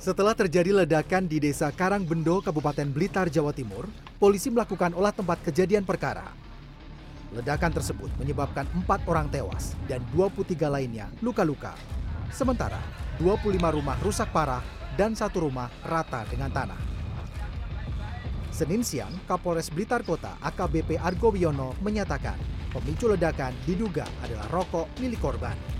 Setelah terjadi ledakan di Desa Karangbendo, Kabupaten Blitar, Jawa Timur, polisi melakukan olah tempat kejadian perkara. Ledakan tersebut menyebabkan empat orang tewas dan 23 lainnya luka-luka. Sementara 25 rumah rusak parah dan satu rumah rata dengan tanah. Senin siang, Kapolres Blitar Kota AKBP Argo Wiono menyatakan pemicu ledakan diduga adalah rokok milik korban.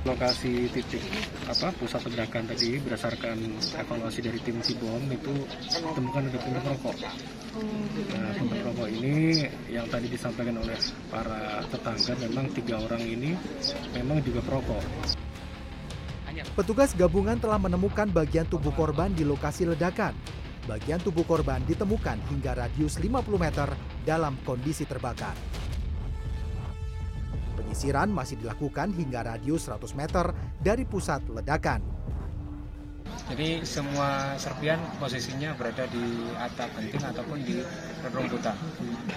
Lokasi titik apa pusat ledakan tadi berdasarkan evaluasi dari tim Cibom itu ditemukan ada puntung rokok. Nah, puntung rokok ini yang tadi disampaikan oleh para tetangga memang tiga orang ini memang juga perokok. Petugas gabungan telah menemukan bagian tubuh korban di lokasi ledakan. Bagian tubuh korban ditemukan hingga radius 50 meter dalam kondisi terbakar. Penyisiran masih dilakukan hingga radius 100 meter dari pusat ledakan. Jadi semua serpian posisinya berada di atap genting ataupun di rumputan.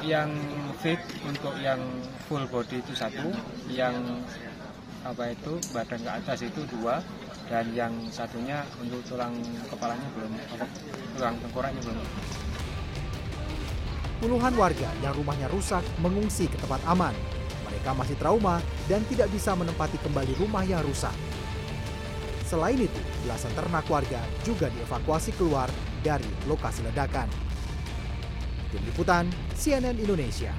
Yang fit untuk yang full body itu satu, yang apa itu badan ke atas itu dua, dan yang satunya untuk tulang kepalanya belum, apa, tulang tengkoraknya belum. Puluhan warga yang rumahnya rusak mengungsi ke tempat aman. Mereka masih trauma dan tidak bisa menempati kembali rumah yang rusak. Selain itu, belasan ternak warga juga dievakuasi keluar dari lokasi ledakan. Tim Liputan, CNN Indonesia.